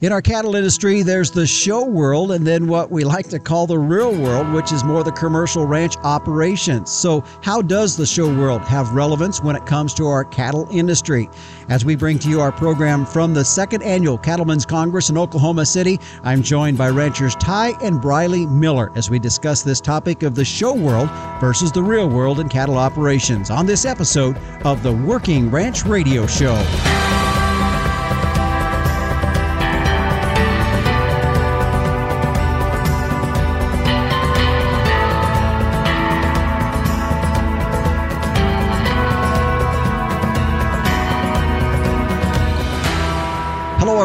In our cattle industry, there's the show world and then what we like to call the real world, which is more the commercial ranch operations. So, how does the show world have relevance when it comes to our cattle industry? As we bring to you our program from the second annual Cattlemen's Congress in Oklahoma City, I'm joined by ranchers Ty and Briley Miller as we discuss this topic of the show world versus the real world in cattle operations on this episode of the Working Ranch Radio Show.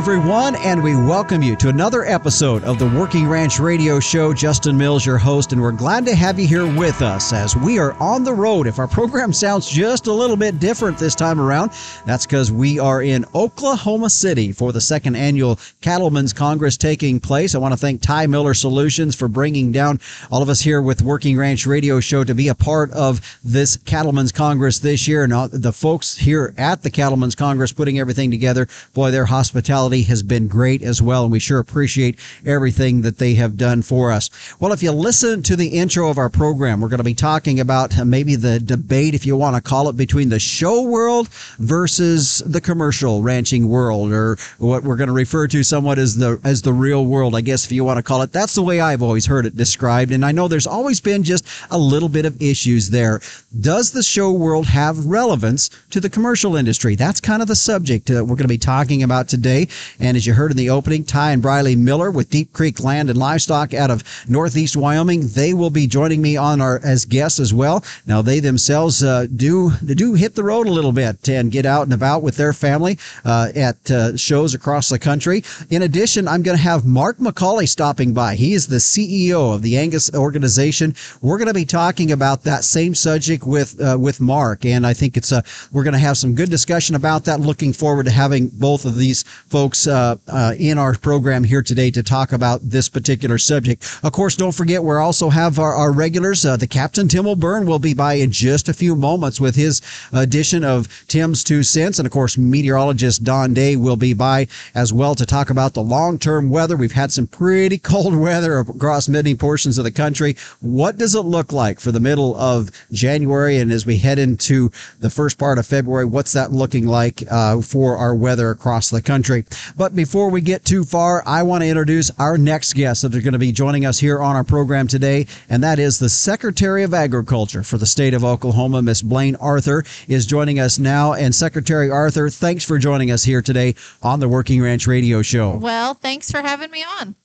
Everyone, and we welcome you to another episode of the Working Ranch Radio Show. Justin Mills, your host, and we're glad to have you here with us as we are on the road. If our program sounds just a little bit different this time around, that's because we are in Oklahoma City for the second annual Cattlemen's Congress taking place. I want to thank Ty Miller Solutions for bringing down all of us here with Working Ranch Radio Show to be a part of this Cattlemen's Congress this year. And the folks here at the Cattlemen's Congress putting everything together, boy, their hospitality has been great as well, and we sure appreciate everything that they have done for us. Well, if you listen to the intro of our program, we're going to be talking about maybe the debate, if you want to call it, between the show world versus the commercial ranching world, or what we're going to refer to somewhat as the as the real world, I guess, if you want to call it. That's the way I've always heard it described, and I know there's always been just a little bit of issues there. Does the show world have relevance to the commercial industry? That's kind of the subject that we're going to be talking about today. And as you heard in the opening, Ty and Briley Miller with Deep Creek Land and Livestock out of Northeast Wyoming, they will be joining me on our as guests as well. Now they themselves uh, do do hit the road a little bit and get out and about with their family uh, at uh, shows across the country. In addition, I'm going to have Mark McCully stopping by. He is the CEO of the Angus organization. We're going to be talking about that same subject with uh, with Mark, and I think it's a we're going to have some good discussion about that. Looking forward to having both of these folks uh, uh, in our program here today to talk about this particular subject. Of course, don't forget we also have our, our regulars. Uh, the Captain Tim O'Byrne will be by in just a few moments with his edition of Tim's Two Cents, and of course, meteorologist Don Day will be by as well to talk about the long-term weather. We've had some pretty cold weather across many portions of the country. What does it look like for the middle of January, and as we head into the first part of February, what's that looking like uh, for our weather across the country? But before we get too far, I want to introduce our next guest that are going to be joining us here on our program today, and that is the Secretary of Agriculture for the state of Oklahoma, Miss Blayne Arthur, is joining us now. And Secretary Arthur, thanks for joining us here today on the Working Ranch Radio Show. Well, thanks for having me on.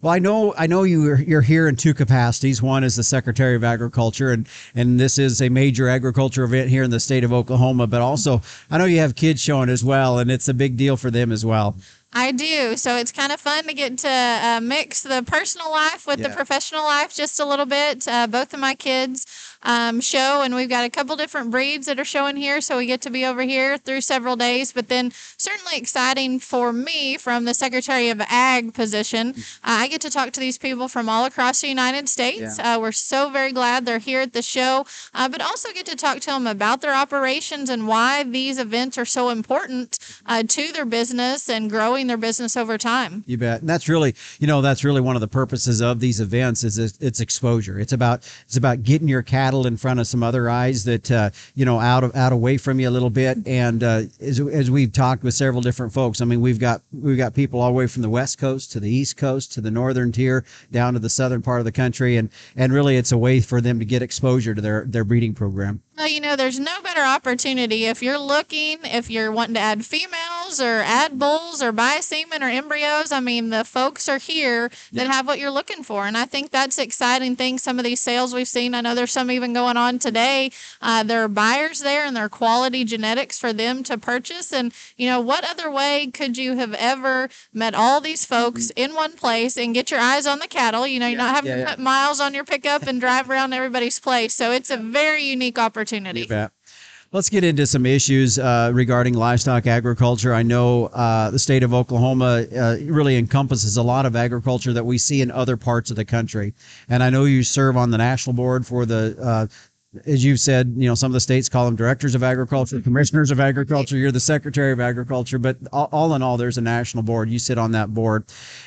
Well, I know I know you you're here in two capacities. One is the Secretary of Agriculture, and and this is a major agriculture event here in the state of Oklahoma. But also, I know you have kids showing as well, and it's a big deal for them as well. I do. So it's kind of fun to get to uh, mix the personal life with Yeah. the professional life just a little bit. Uh, both of my kids um, show, and we've got a couple different breeds that are showing here. So we get to be over here through several days. But then, certainly exciting for me from the Secretary of Ag position, uh, I get to talk to these people from all across the United States. Uh, we're so very glad they're here at the show, uh, but also get to talk to them about their operations and why these events are so important uh, to their business and growing their business over time. You bet. And that's really, you know, that's really one of the purposes of these events is it's, exposure. It's about it's about getting your in front of some other eyes that uh, you know out of out away from you a little bit. And uh, as as we've talked with several different folks, I mean, we've got we've got people all the way from the west coast to the east coast to the northern tier down to the southern part of the country, and and really it's a way for them to get exposure to their their breeding program. Well, you know, there's no better opportunity if you're looking, if you're wanting to add females or add bulls or buy semen or embryos. I mean, the folks are here that have what you're looking for. And I think that's exciting thing. Some of these sales we've seen, I know there's some even going on today. Uh, there are buyers there and there are quality genetics for them to purchase. And, you know, what other way could you have ever met all these folks in one place and get your eyes on the cattle? You know, you're not having yeah, to yeah. put miles on your pickup and drive around everybody's place. So it's a very unique opportunity. Bet. Let's get into some issues uh, regarding livestock agriculture. I know uh, the state of Oklahoma uh, really encompasses a lot of agriculture that we see in other parts of the country. And I know you serve on the national board for the uh, as you've said, you know, some of the states call them directors of agriculture, commissioners of agriculture. You're the secretary of agriculture, but all, all in all, there's a national board. You sit on that board,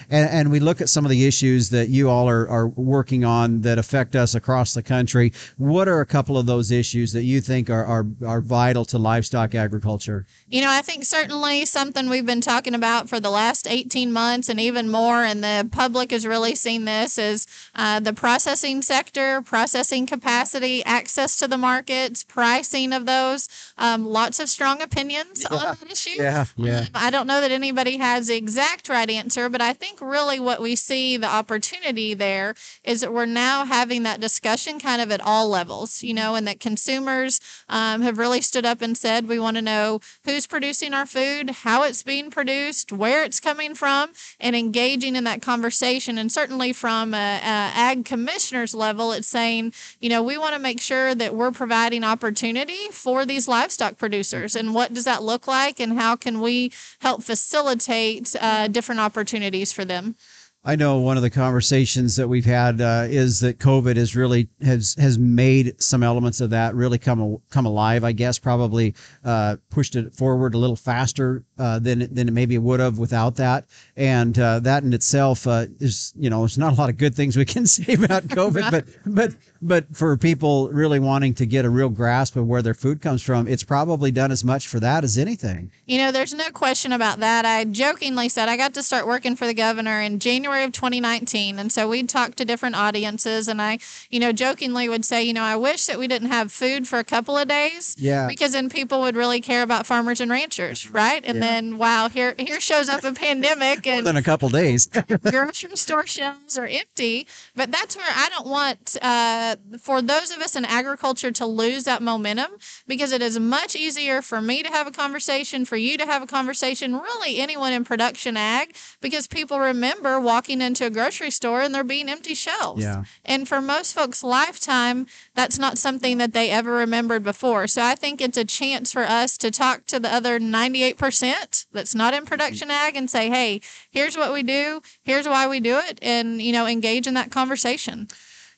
and, and we look at some of the issues that you all are, are working on that affect us across the country. What are a couple of those issues that you think are are, are vital to livestock agriculture? You know, I think certainly something we've been talking about for the last 18 months and even more, and the public has really seen this is uh, the processing sector, processing capacity, access to the markets, pricing of those. Um, lots of strong opinions on that issue. Yeah, yeah. Um, I don't know that anybody has the exact right answer, but I think really what we see the opportunity there is that we're now having that discussion kind of at all levels, you know, and that consumers um, have really stood up and said, we want to know who's producing our food, how it's being produced, where it's coming from, and engaging in that conversation. And certainly from a, a ag commissioner's level, it's saying, you know, we want to make sure that we're providing opportunity for these livestock producers. And what does that look like? And how can we help facilitate uh, different opportunities for them? I know one of the conversations that we've had uh, is that COVID has really has has made some elements of that really come come alive. I guess probably uh, pushed it forward a little faster uh, than than it maybe would have without that. And uh, that in itself uh, is you know there's not a lot of good things we can say about COVID, but but but for people really wanting to get a real grasp of where their food comes from, it's probably done as much for that as anything. You know, there's no question about that. I jokingly said I got to start working for the governor in January of 2019. And so we'd talk to different audiences. And I, you know, jokingly would say, you know, I wish that we didn't have food for a couple of days. Yeah. Because then people would really care about farmers and ranchers, right? And Yeah. then, wow, here here shows up a pandemic More and than a couple days. grocery store shelves are empty. But that's where I don't want uh, for those of us in agriculture to lose that momentum because it is much easier for me to have a conversation, for you to have a conversation, really anyone in production ag, because people remember walking into a grocery store and there being empty shelves. Yeah. And for most folks' lifetime, that's not something that they ever remembered before. So I think it's a chance for us to talk to the other 98% that's not in production ag and say, hey, here's what we do, here's why we do it, and, you know, engage in that conversation.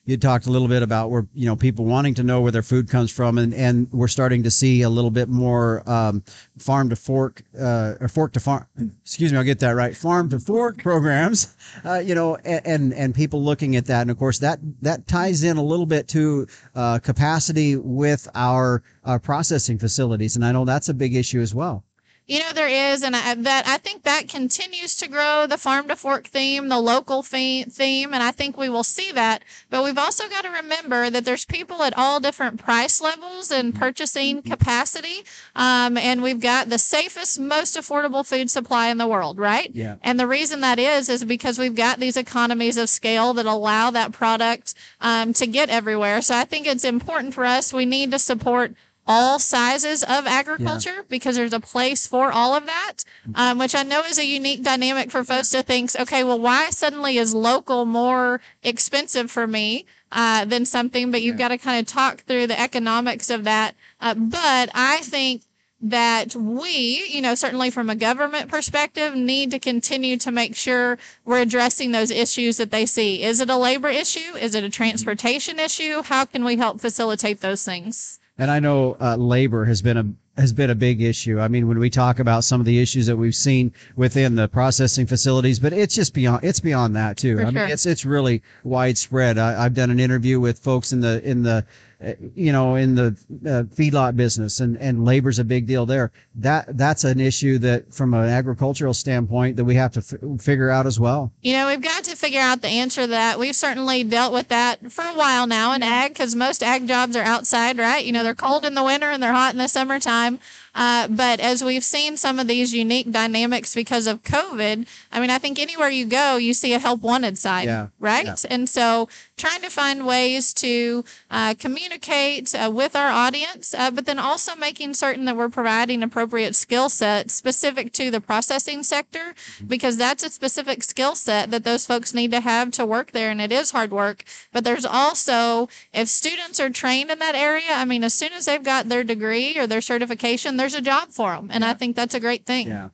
you talked a little bit about where you know people wanting to know where their food comes from and and we're starting to see a little bit more um, farm to fork uh, or fork to farm excuse me i'll get that right farm to fork programs uh, you know a- and and people looking at that and of course that that ties in a little bit to uh, capacity with our our processing facilities and i know that's a big issue as well You know there is, and I, that I think that continues to grow the farm to fork theme, the local theme, and I think we will see that. But we've also got to remember that there's people at all different price levels and purchasing capacity, um, and we've got the safest, most affordable food supply in the world, right? Yeah. And the reason that is is because we've got these economies of scale that allow that product um, to get everywhere. So I think it's important for us. We need to support all sizes of agriculture because there's a place for all of that, um, which I know is a unique dynamic for folks to think, okay, well, why suddenly is local more expensive for me uh, than something? But you've Yeah. got to kind of talk through the economics of that. Uh, but I think that we, you know, certainly from a government perspective, need to continue to make sure we're addressing those issues that they see. Is it a labor issue? Is it a transportation issue? How can we help facilitate those things? And I know uh, labor has been a has been a big issue. I mean, when we talk about some of the issues that we've seen within the processing facilities, but it's just beyond it's beyond that too. For I mean, it's it's really widespread. I, I've done an interview with folks in the in the uh, you know in the uh, feedlot business, and and labor's a big deal there. That that's an issue that, from an agricultural standpoint, that we have to f- figure out as well. You know, we've got to figure out the answer to that. We've certainly dealt with that for a while now in ag because most ag jobs are outside, right? You know, they're cold in the winter and they're hot in the summertime time. Uh, but as we've seen some of these unique dynamics because of COVID, I mean, I think anywhere you go, you see a help wanted sign, Yeah. right? Yeah. And so trying to find ways to uh, communicate uh, with our audience, uh, but then also making certain that we're providing appropriate skill sets specific to the processing sector, because that's a specific skill set that those folks need to have to work there. And it is hard work. But there's also, if students are trained in that area, I mean, as soon as they've got their degree or their certification, there's a job for them. And I think that's a great thing. Yeah.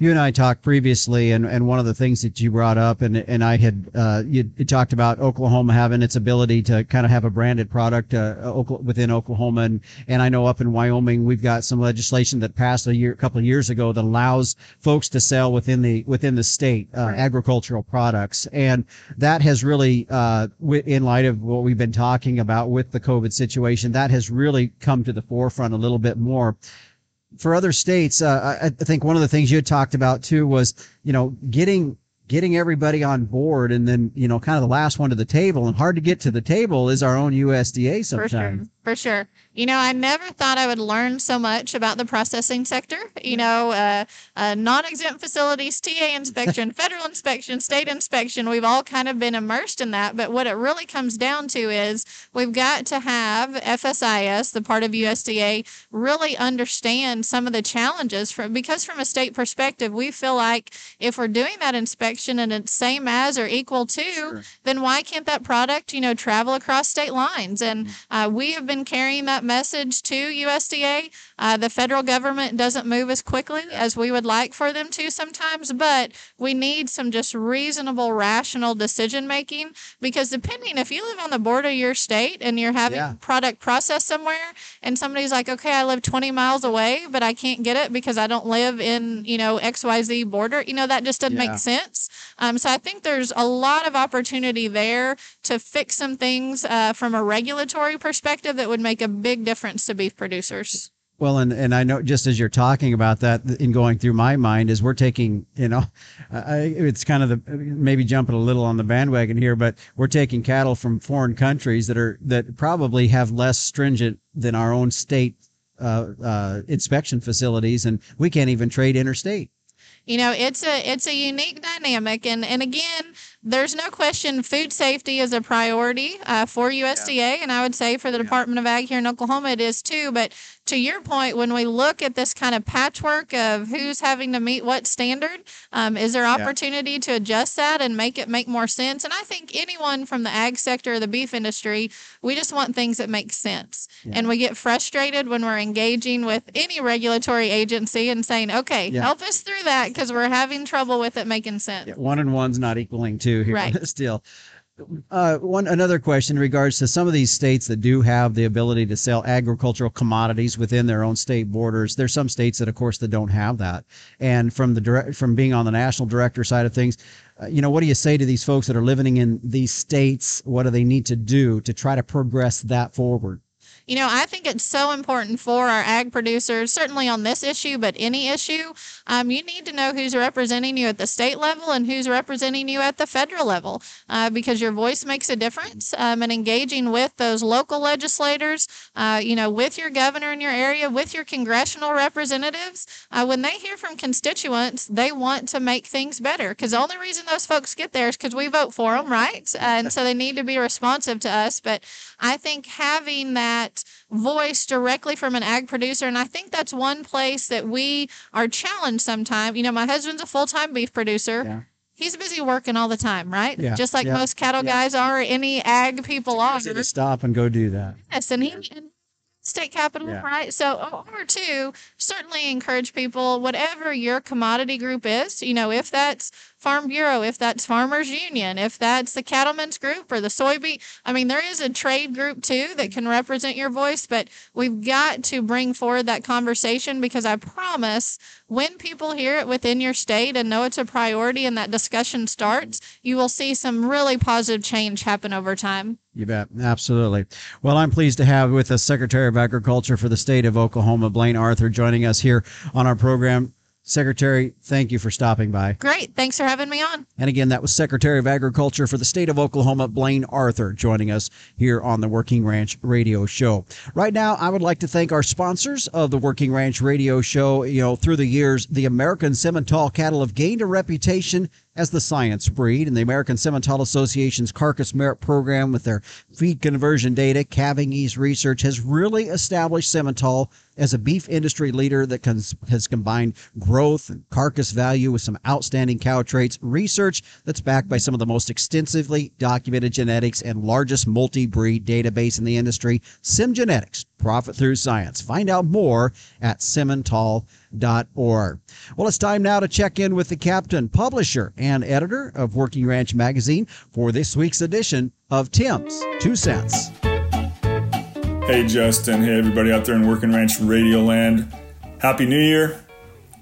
You and I talked previously, and, and one of the things that you brought up, and and I had uh, you, you talked about Oklahoma having its ability to kind of have a branded product uh, within Oklahoma, and and I know up in Wyoming we've got some legislation that passed a year, a couple of years ago that allows folks to sell within the within the state uh, right. agricultural products, and that has really, uh, in light of what we've been talking about with the COVID situation, that has really come to the forefront a little bit more for other states, uh, I think one of the things you had talked about too was, you know, getting getting everybody on board and then you know kind of the last one to the table and hard to get to the table is our own USDA sometimes. Sure. For sure. You know, I never thought I would learn so much about the processing sector. You know, uh, uh, non exempt facilities, TA inspection, federal inspection, state inspection, we've all kind of been immersed in that. But what it really comes down to is we've got to have FSIS, the part of USDA, really understand some of the challenges from because from a state perspective, we feel like if we're doing that inspection and it's same as or equal to, sure. then why can't that product, you know, travel across state lines? And mm-hmm. uh, we have been carrying that message to USDA. Uh, the federal government doesn't move as quickly as we would like for them to sometimes, but we need some just reasonable, rational decision making because depending if you live on the border of your state and you're having yeah. product processed somewhere and somebody's like, okay, I live 20 miles away, but I can't get it because I don't live in, you know, XYZ border, you know, that just doesn't yeah. make sense. Um, so I think there's a lot of opportunity there to fix some things uh, from a regulatory perspective that would make a big difference to beef producers. Well, and, and I know just as you're talking about that in going through my mind is we're taking, you know, I, it's kind of the maybe jumping a little on the bandwagon here, but we're taking cattle from foreign countries that are that probably have less stringent than our own state uh, uh, inspection facilities, and we can't even trade interstate. You know, it's a it's a unique dynamic, and and again, there's no question food safety is a priority uh, for USDA, yeah. and I would say for the yeah. Department of Ag here in Oklahoma it is too. But to your point, when we look at this kind of patchwork of who's having to meet what standard, um, is there opportunity yeah. to adjust that and make it make more sense? And I think anyone from the ag sector or the beef industry, we just want things that make sense. And we get frustrated when we're engaging with any regulatory agency and saying, okay, help us through that because we're having trouble with it making sense. one and one's not equaling two here right. still. Uh, one another question in regards to some of these states that do have the ability to sell agricultural commodities within their own state borders. There's some states that, of course, that don't have that. And from the direct, from being on the national director side of things, uh, you know, what do you say to these folks that are living in these states? What do they need to do to try to progress that forward? You know, I think it's so important for our ag producers, certainly on this issue, but any issue, um, you need to know who's representing you at the state level and who's representing you at the federal level uh, because your voice makes a difference. Um, and engaging with those local legislators, uh, you know, with your governor in your area, with your congressional representatives, uh, when they hear from constituents, they want to make things better because the only reason those folks get there is because we vote for them, right? and so they need to be responsive to us. But I think having that voice directly from an ag producer. And I think that's one place that we are challenged sometimes. You know, my husband's a full time beef producer. Yeah. He's busy working all the time, right? Yeah, Just like yeah, most cattle guys are, any ag people are. To stop and go do that. Yes, and he and state capital, right? So, uh, or two, certainly encourage people, whatever your commodity group is, you know, if that's Farm Bureau, if that's Farmers Union, if that's the Cattlemen's Group or the Soybean. I mean, there is a trade group too that can represent your voice, but we've got to bring forward that conversation because I promise when people hear it within your state and know it's a priority and that discussion starts, you will see some really positive change happen over time. You bet. Absolutely. Well, I'm pleased to have with us Secretary of Agriculture for the state of Oklahoma, Blayne Arthur, joining us here on our program. Secretary, thank you for stopping by. Great. Thanks for having me on. And again, that was Secretary of Agriculture for the state of Oklahoma, Blayne Arthur, joining us here on the Working Ranch Radio Show. Right now, I would like to thank our sponsors of the Working Ranch Radio Show. You know, through the years, the American Simmental cattle have gained a reputation as the science breed, and the American Simmental Association's Carcass Merit Program, with their feed conversion data, calving ease research, has really established Simmental as a beef industry leader that has combined growth and carcass value with some outstanding cow traits, research that's backed by some of the most extensively documented genetics and largest multi breed database in the industry, SimGenetics profit through science. Find out more at simmental.org. Well, it's time now to check in with the captain, publisher, and editor of Working Ranch Magazine for this week's edition of Tim's Two Cents. Hey, Justin. Hey, everybody out there in Working Ranch Radio Land. Happy New Year.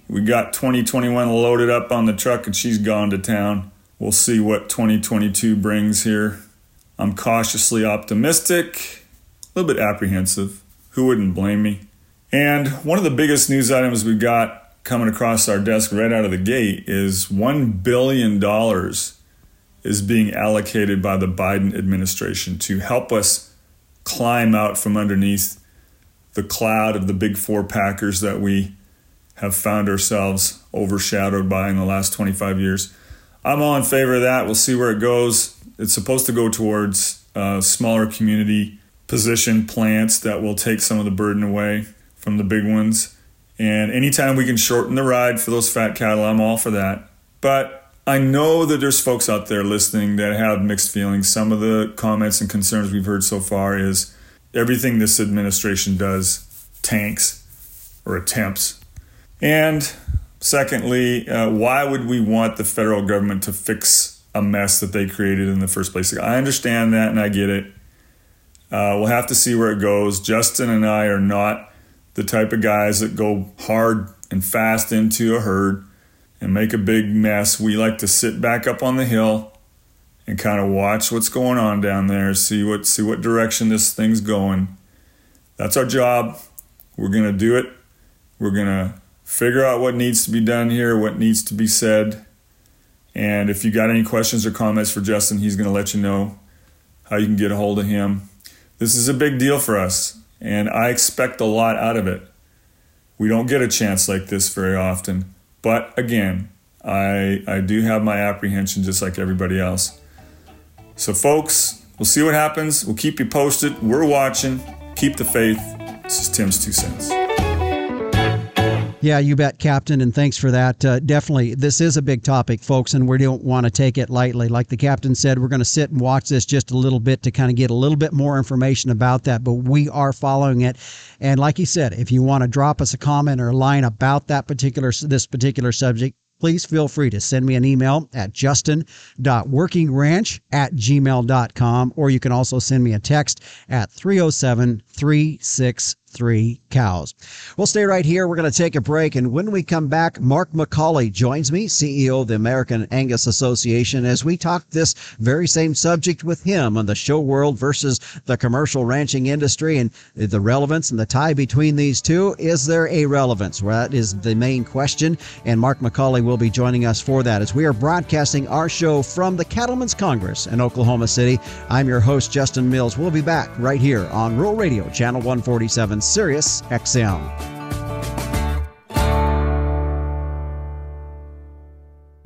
We got 2021 loaded up on the truck and she's gone to town. We'll see what 2022 brings here. I'm cautiously optimistic, a little bit apprehensive. Who wouldn't blame me? And one of the biggest news items we've got coming across our desk right out of the gate is $1 billion is being allocated by the Biden administration to help us climb out from underneath the cloud of the big four packers that we have found ourselves overshadowed by in the last 25 years. I'm all in favor of that. We'll see where it goes. It's supposed to go towards uh, smaller community position plants that will take some of the burden away from the big ones. And anytime we can shorten the ride for those fat cattle, I'm all for that. But I know that there's folks out there listening that have mixed feelings. Some of the comments and concerns we've heard so far is everything this administration does tanks or attempts. And secondly, uh, why would we want the federal government to fix a mess that they created in the first place? I understand that and I get it. Uh, we'll have to see where it goes. Justin and I are not the type of guys that go hard and fast into a herd and make a big mess. We like to sit back up on the hill and kind of watch what's going on down there, see what see what direction this thing's going. That's our job. We're going to do it. We're going to figure out what needs to be done here, what needs to be said. And if you got any questions or comments for Justin, he's going to let you know how you can get a hold of him. This is a big deal for us, and I expect a lot out of it. We don't get a chance like this very often. But again, I, I do have my apprehension just like everybody else. So, folks, we'll see what happens. We'll keep you posted. We're watching. Keep the faith. This is Tim's Two Cents. Yeah, you bet, Captain, and thanks for that. Uh, definitely, this is a big topic, folks, and we don't want to take it lightly. Like the captain said, we're going to sit and watch this just a little bit to kind of get a little bit more information about that, but we are following it. And like he said, if you want to drop us a comment or a line about that particular this particular subject, please feel free to send me an email at justin.workingranch at gmail.com, or you can also send me a text at 307 363 three cows. We'll stay right here. We're going to take a break. And when we come back, Mark McCully joins me, CEO of the American Angus Association, as we talk this very same subject with him on the show world versus the commercial ranching industry and the relevance and the tie between these two. Is there a relevance? Well, that is the main question. And Mark McCully will be joining us for that as we are broadcasting our show from the Cattlemen's Congress in Oklahoma City. I'm your host, Justin Mills. We'll be back right here on Rural Radio, Channel 147. Sirius XM.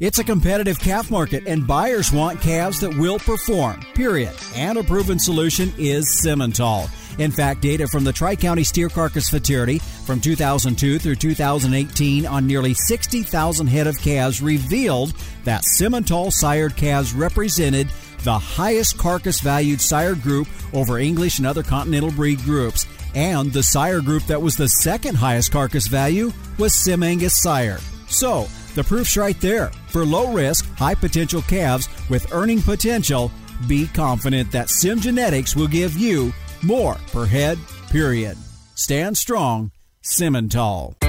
It's a competitive calf market, and buyers want calves that will perform, period. And a proven solution is Simmental. In fact, data from the Tri County Steer Carcass Futurity from 2002 through 2018 on nearly 60,000 head of calves revealed that Simmental sired calves represented the highest carcass valued sire group over English and other continental breed groups and the sire group that was the second highest carcass value was Sim Angus sire. So, the proof's right there. For low risk, high potential calves with earning potential, be confident that Sim Genetics will give you more per head, period. Stand strong, Simmental.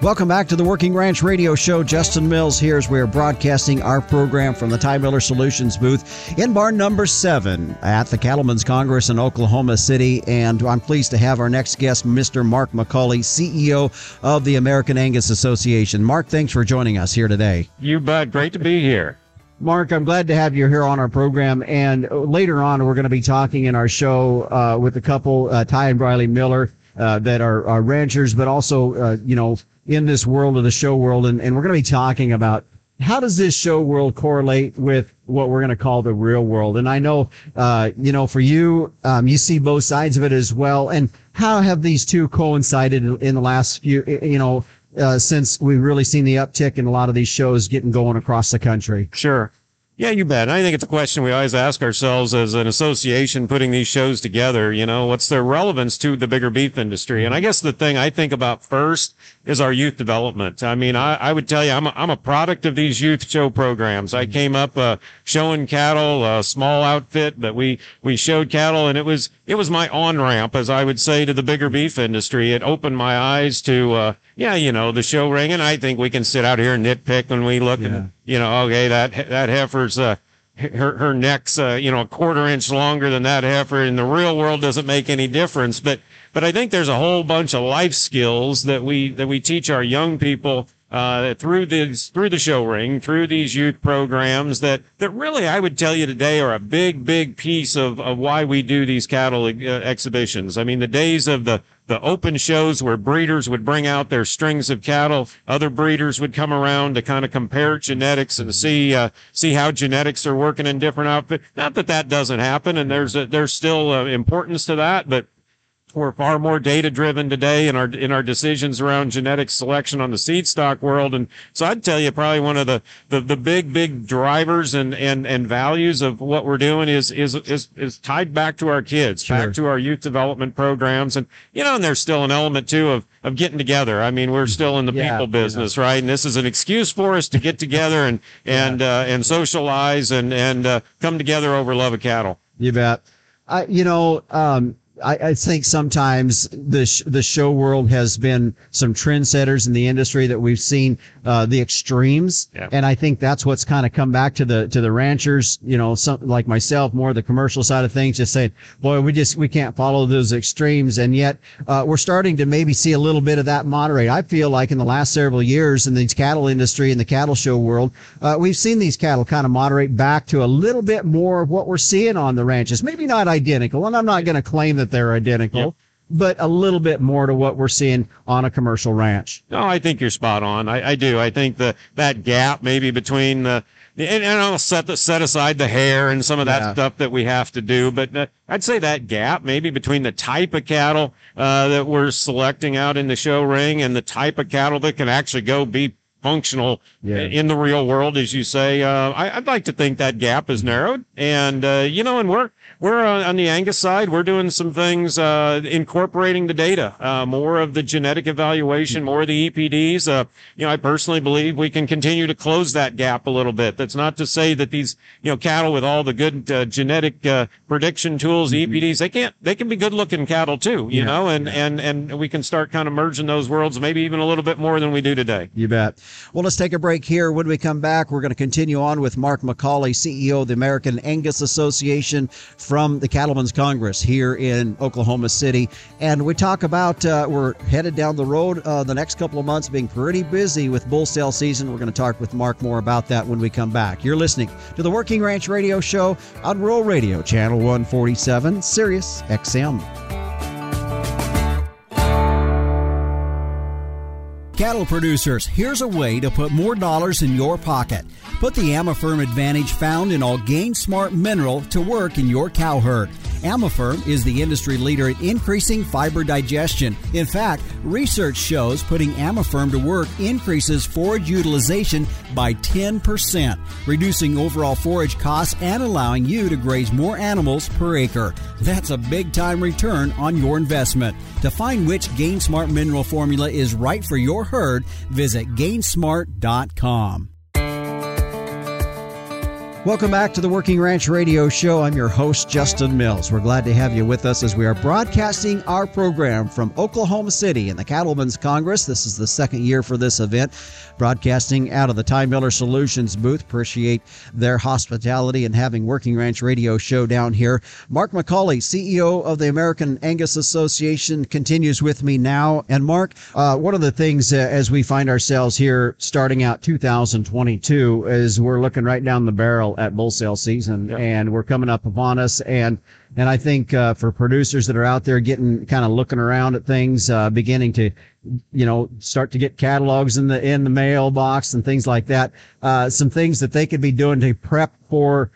Welcome back to the Working Ranch Radio Show. Justin Mills here as we are broadcasting our program from the Ty Miller Solutions booth in barn number seven at the Cattlemen's Congress in Oklahoma City. And I'm pleased to have our next guest, Mr. Mark McCully, CEO of the American Angus Association. Mark, thanks for joining us here today. You bet. Great to be here. Mark, I'm glad to have you here on our program. And later on, we're going to be talking in our show uh, with a couple, uh, Ty and Briley Miller, uh, that are, are ranchers, but also, uh, you know, in this world of the show world. And, and we're going to be talking about how does this show world correlate with what we're going to call the real world? And I know, uh, you know, for you, um, you see both sides of it as well. And how have these two coincided in the last few, you know, uh, since we've really seen the uptick in a lot of these shows getting going across the country? Sure. Yeah, you bet. I think it's a question we always ask ourselves as an association putting these shows together. You know, what's their relevance to the bigger beef industry? And I guess the thing I think about first is our youth development. I mean, I, I would tell you, I'm a, I'm a product of these youth show programs. I came up uh, showing cattle, a small outfit, but we we showed cattle, and it was it was my on ramp, as I would say, to the bigger beef industry. It opened my eyes to, uh, yeah, you know, the show ring, and I think we can sit out here and nitpick when we look, yeah. and you know, okay, that that heifer's. Uh, her her neck's uh, you know a quarter inch longer than that heifer in the real world doesn't make any difference but but I think there's a whole bunch of life skills that we that we teach our young people uh, through this through the show ring through these youth programs that that really I would tell you today are a big big piece of of why we do these cattle uh, exhibitions I mean the days of the the open shows where breeders would bring out their strings of cattle. Other breeders would come around to kind of compare genetics and see uh, see how genetics are working in different outfits. Not that that doesn't happen, and there's a, there's still uh, importance to that, but we're far more data driven today in our in our decisions around genetic selection on the seed stock world. And so I'd tell you probably one of the the, the big big drivers and, and and values of what we're doing is is is is tied back to our kids sure. back to our youth development programs. And you know and there's still an element too of of getting together. I mean we're still in the yeah, people business right? And this is an excuse for us to get together and and yeah. uh, and socialize and and uh, come together over love of cattle. You bet. I you know um I, I, think sometimes the sh- the show world has been some trendsetters in the industry that we've seen uh, the extremes, yeah. and I think that's what's kind of come back to the to the ranchers. You know, some like myself, more the commercial side of things, just saying, boy, we just we can't follow those extremes, and yet uh, we're starting to maybe see a little bit of that moderate. I feel like in the last several years in these cattle industry and the cattle show world, uh, we've seen these cattle kind of moderate back to a little bit more of what we're seeing on the ranches. Maybe not identical, and I'm not going to claim that that they're identical. Yep. But a little bit more to what we're seeing on a commercial ranch. No, I think you're spot on. I, I do. I think the that gap maybe between the and, and I'll set the, set aside the hair and some of that yeah. stuff that we have to do. But uh, I'd say that gap maybe between the type of cattle uh, that we're selecting out in the show ring and the type of cattle that can actually go be functional yeah. in the real world, as you say. Uh, I, would like to think that gap is narrowed, and uh, you know, and we're we're on the Angus side. We're doing some things, uh, incorporating the data, uh, more of the genetic evaluation, more of the EPDs. Uh, you know, I personally believe we can continue to close that gap a little bit. That's not to say that these, you know, cattle with all the good uh, genetic uh, prediction tools, mm-hmm. EPDs, they can't, they can be good looking cattle too, you yeah, know, and, yeah. and, and we can start kind of merging those worlds, maybe even a little bit more than we do today. You bet. Well, let's take a break here. When we come back, we're going to continue on with Mark McCully, CEO of the American Angus Association from the Cattlemen's Congress here in Oklahoma City. And we talk about uh, we're headed down the road uh, the next couple of months, being pretty busy with bull sale season. We're going to talk with Mark more about that when we come back. You're listening to the Working Ranch Radio Show on Rural Radio, Channel 147, Sirius XM. Cattle producers, here's a way to put more dollars in your pocket. Put the Amaferm advantage found in all Gain Smart mineral to work in your cow herd. Amaferm is the industry leader in increasing fiber digestion. In fact, research shows putting Amaferm to work increases forage utilization by 10%, reducing overall forage costs and allowing you to graze more animals per acre. That's a big time return on your investment. To find which Gain Smart mineral formula is right for your herd, visit gainsmart.com. Welcome back to the Working Ranch Radio Show. I'm your host, Justin Mills. We're glad to have you with us as we are broadcasting our program from Oklahoma City in the Cattlemen's Congress. This is the second year for this event, broadcasting out of the Ty Miller Solutions booth. Appreciate their hospitality and having Working Ranch Radio Show down here. Mark McCully, CEO of the American Angus Association, continues with me now. And Mark, uh, one of the things uh, as we find ourselves here starting out 2022 is we're looking right down the barrel at bull sale season, yep. and we're coming up upon us. And and I think uh, for producers that are out there getting kind of looking around at things, uh, beginning to, you know, start to get catalogs in the in the mailbox and things like that, uh, some things that they could be doing to prep for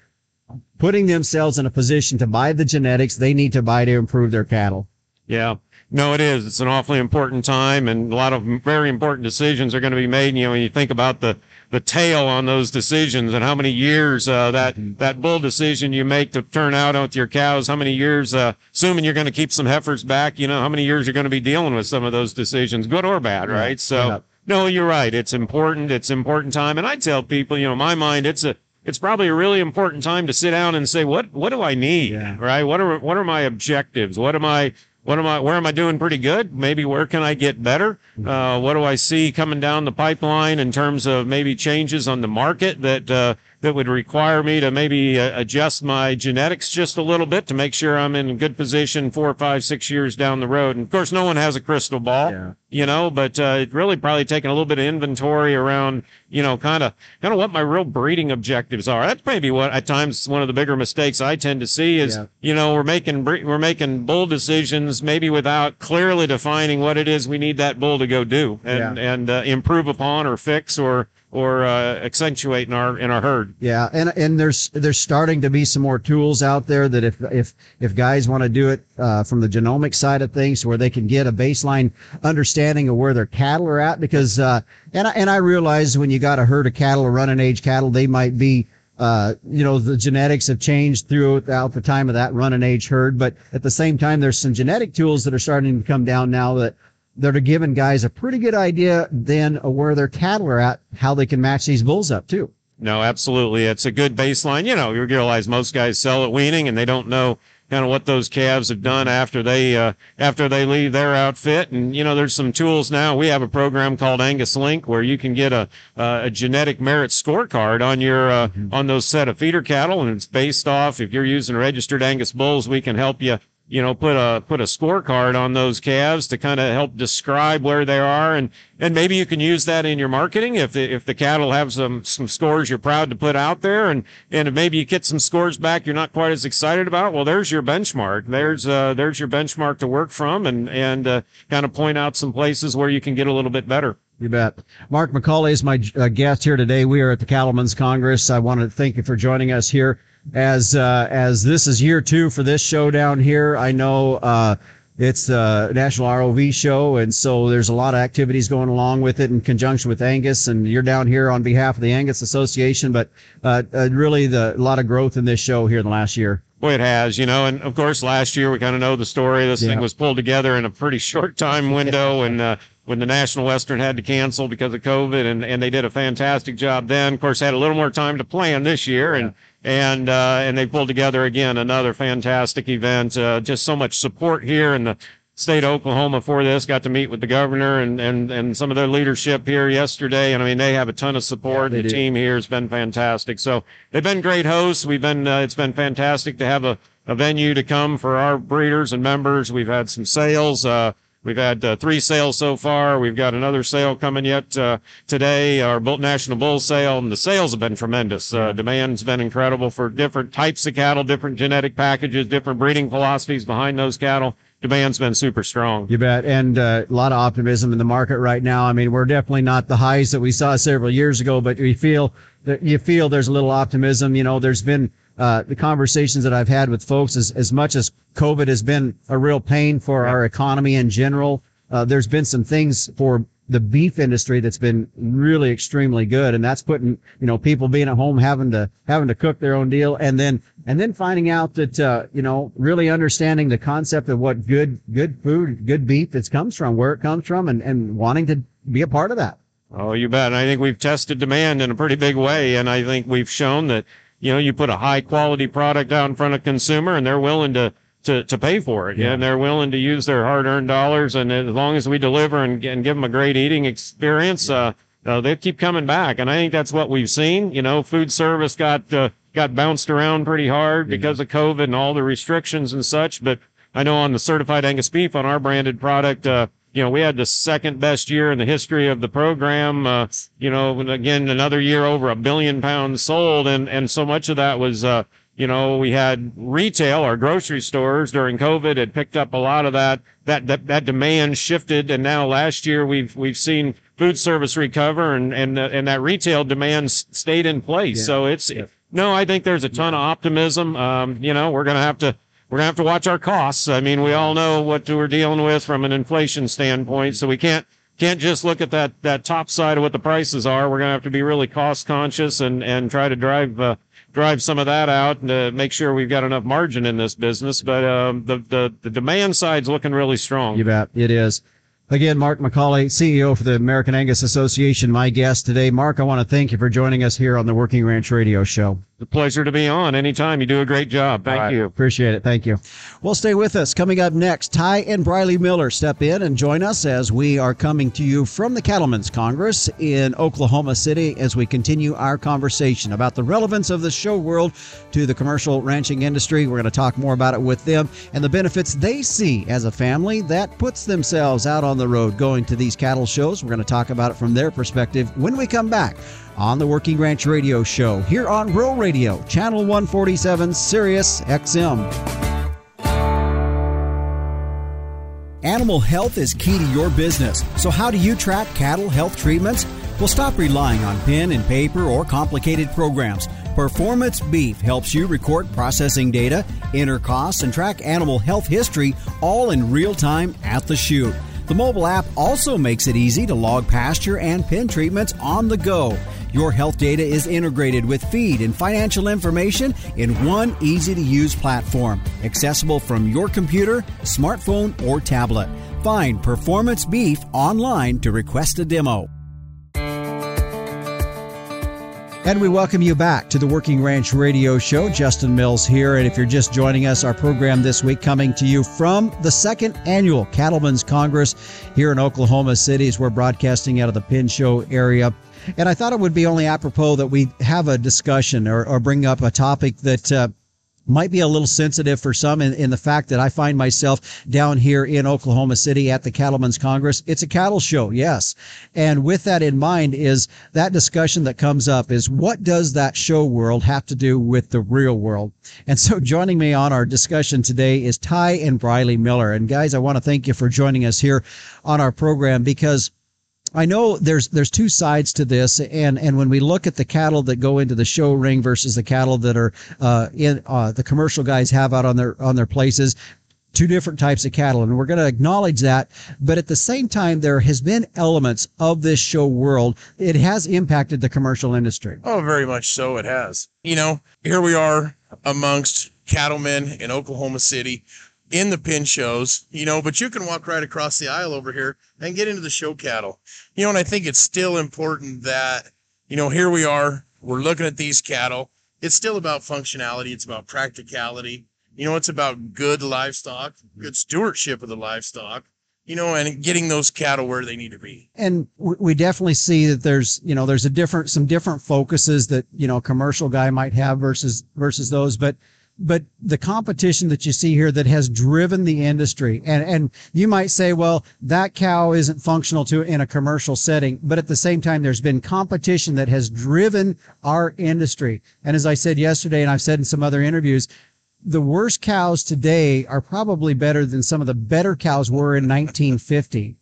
putting themselves in a position to buy the genetics they need to buy to improve their cattle. Yeah. No, it is. It's an awfully important time, and a lot of very important decisions are going to be made. You know, when you think about the the tail on those decisions and how many years uh, that that bull decision you make to turn out with your cows, how many years, uh, assuming you're going to keep some heifers back, you know, how many years you're going to be dealing with some of those decisions, good or bad, right? So, Yeah. no, you're right. It's important. It's important time, and I tell people, you know, in my mind, it's a it's probably a really important time to sit down and say, what what do I need, Yeah. right? What are what are my objectives? What am I what am I where am I doing pretty good? Maybe where can I get better? Uh, what do I see coming down the pipeline in terms of maybe changes on the market that uh, that would require me to maybe uh, adjust my genetics just a little bit to make sure I'm in good position four, five, six years down the road. And of course, no one has a crystal ball Yeah. you know, but uh, it really probably taking a little bit of inventory around, you know, kind of kind of what my real breeding objectives are. That's maybe what at times one of the bigger mistakes I tend to see is, Yeah. you know, we're making we're making bull decisions maybe without clearly defining what it is we need that bull to go do and Yeah. and uh, improve upon or fix or or uh, accentuate in our in our herd. Yeah, and and there's there's starting to be some more tools out there that if if if guys want to do it uh, from the genomic side of things, where they can get a baseline understanding of where their cattle are at, because uh, and I, and I realize when you got a herd of cattle running age cattle, they might be. Uh, you know, the genetics have changed throughout the time of that run and age herd, but at the same time, there's some genetic tools that are starting to come down now that that are giving guys a pretty good idea then of where their cattle are at, how they can match these bulls up too. No, absolutely. It's a good baseline. You know, you realize most guys sell at weaning and they don't know kind of what those calves have done after they uh, after they leave their outfit. And you know, there's some tools now. We have a program called Angus Link where you can get a uh, a genetic merit scorecard on your uh, on those set of feeder cattle, and it's based off if you're using registered Angus bulls, we can help you you know, put a put a scorecard on those calves to kind of help describe where they are, and and maybe you can use that in your marketing if the, if the cattle have some some scores you're proud to put out there, and and maybe you get some scores back you're not quite as excited about. Well, there's your benchmark. There's uh there's your benchmark to work from, and and uh, kind of point out some places where you can get a little bit better. You bet. Mark McCully is my uh, guest here today. We are at the Cattlemen's Congress. I want to thank you for joining us here. As uh, as this is year two for this show down here, I know uh, it's the National ROV show, and so there's a lot of activities going along with it in conjunction with Angus. And you're down here on behalf of the Angus Association, but uh, uh, really the a lot of growth in this show here in the last year. Boy, it has, you know, and of course, last year we kind of know the story. This Yeah. thing was pulled together in a pretty short time window, and uh, when the National Western had to cancel because of COVID, and, and they did a fantastic job then. Of course, had a little more time to plan this year, and and uh, and they pulled together again another fantastic event. Uh, just so much support here in the state of Oklahoma for this. Got to meet with the governor and and and some of their leadership here yesterday, and I mean they have a ton of support. Yeah, the do. team here has been fantastic. So they've been great hosts. We've been uh, it's been fantastic to have a, a venue to come for our breeders and members. We've had some sales. Uh, we've had uh, three sales so far. We've got another sale coming yet uh, today. Our National Bull Sale, and the sales have been tremendous. Uh, demand's been incredible for different types of cattle, different genetic packages, different breeding philosophies behind those cattle. Demand's been super strong. You bet. And uh, a lot of optimism in the market right now. I mean, we're definitely not the highs that we saw several years ago, but we feel that you feel there's a little optimism. You know, there's been uh, the conversations that I've had with folks as, as much as COVID has been a real pain for our economy in general. Uh, there's been some things for the beef industry that's been really extremely good, and that's putting you know people being at home having to having to cook their own deal, and then and then finding out that uh, you know really understanding the concept of what good good food, good beef that comes from, where it comes from, and and wanting to be a part of that. Oh, you bet. And I think we've tested demand in a pretty big way. And I think we've shown that, you know, you put a high quality product out in front of consumer and they're willing to, to, to pay for it. Yeah. And they're willing to use their hard earned dollars. And as long as we deliver and, and give them a great eating experience, uh, uh, they keep coming back. And I think that's what we've seen. You know, food service got, uh, got bounced around pretty hard because of COVID and all the restrictions and such. But I know on the certified Angus beef on our branded product, uh, you know, we had the second best year in the history of the program. Uh, you know, again, another year over a billion pounds sold. And, and so much of that was, uh, you know, we had retail, our grocery stores during COVID had picked up a lot of that, that, that, that demand shifted. And now last year we've, we've seen food service recover and, and, uh, and that retail demand stayed in place. Yeah. So it's, Yeah. no, I think there's a ton of optimism. Um, you know, we're going to have to, we're gonna have to watch our costs. I mean, we all know what we're dealing with from an inflation standpoint, so we can't can't just look at that that top side of what the prices are. We're going to have to be really cost conscious and and try to drive uh, drive some of that out and to make sure we've got enough margin in this business. But um, the the the demand side's looking really strong. You bet it is. Again, Mark McCully, CEO for the American Angus Association, my guest today. Mark, I want to thank you for joining us here on the Working Ranch Radio Show. A pleasure to be on anytime. You do a great job. Thank right. you. Appreciate it. Thank you. Well, stay with us. Coming up next, Ty and Briley Miller step in and join us as we are coming to you from the Cattlemen's Congress in Oklahoma City as we continue our conversation about the relevance of the show world to the commercial ranching industry. We're going to talk more about it with them and the benefits they see as a family that puts themselves out on the road going to these cattle shows. We're going to talk about it from their perspective when we come back on the Working Ranch Radio Show here on Rural Radio, Channel 147, Sirius XM. Animal health is key to your business. So, how do you track cattle health treatments? Well, stop relying on pen and paper or complicated programs. Performance Beef helps you record processing data, enter costs, and track animal health history all in real time at the chute. The mobile app also makes it easy to log pasture and pen treatments on the go. Your health data is integrated with feed and financial information in one easy to use platform, accessible from your computer, smartphone, or tablet. Find Performance Beef online to request a demo. And we welcome you back to the Working Ranch Radio Show. Justin Mills here. And if you're just joining us, our program this week coming to you from the second annual Cattlemen's Congress here in Oklahoma City as we're broadcasting out of the Pen Show area. And I thought it would be only apropos that we have a discussion or, or bring up a topic that uh, might be a little sensitive for some in, in, the fact that I find myself down here in Oklahoma City at the Cattlemen's Congress. It's a cattle show, yes. And with that in mind is that discussion that comes up is what does that show world have to do with the real world? And so joining me on our discussion today is Ty and Briley Miller. And guys, I want to thank you for joining us here on our program because I know there's there's two sides to this, and and when we look at the cattle that go into the show ring versus the cattle that are uh, in uh, the commercial guys have out on their on their places, two different types of cattle, and we're going to acknowledge that. But at the same time, there has been elements of this show world. It has impacted the commercial industry. Oh, very much so. It has. You know, here we are amongst cattlemen in Oklahoma City in the pen shows, you know, but you can walk right across the aisle over here and get into the show cattle. You know, and I think it's still important that, you know, here we are, we're looking at these cattle. It's still about functionality, it's about practicality. You know, it's about good livestock, good stewardship of the livestock, you know, and getting those cattle where they need to be. And we definitely see that there's, you know, there's a different, some different focuses that, you know, a commercial guy might have versus, versus those. But but the competition that you see here that has driven the industry and and you might say well that cow isn't functional to in a commercial setting but at the same time there's been competition that has driven our industry. And as i said yesterday and i've said in some other interviews the worst cows today are probably better than some of the better cows were in 1950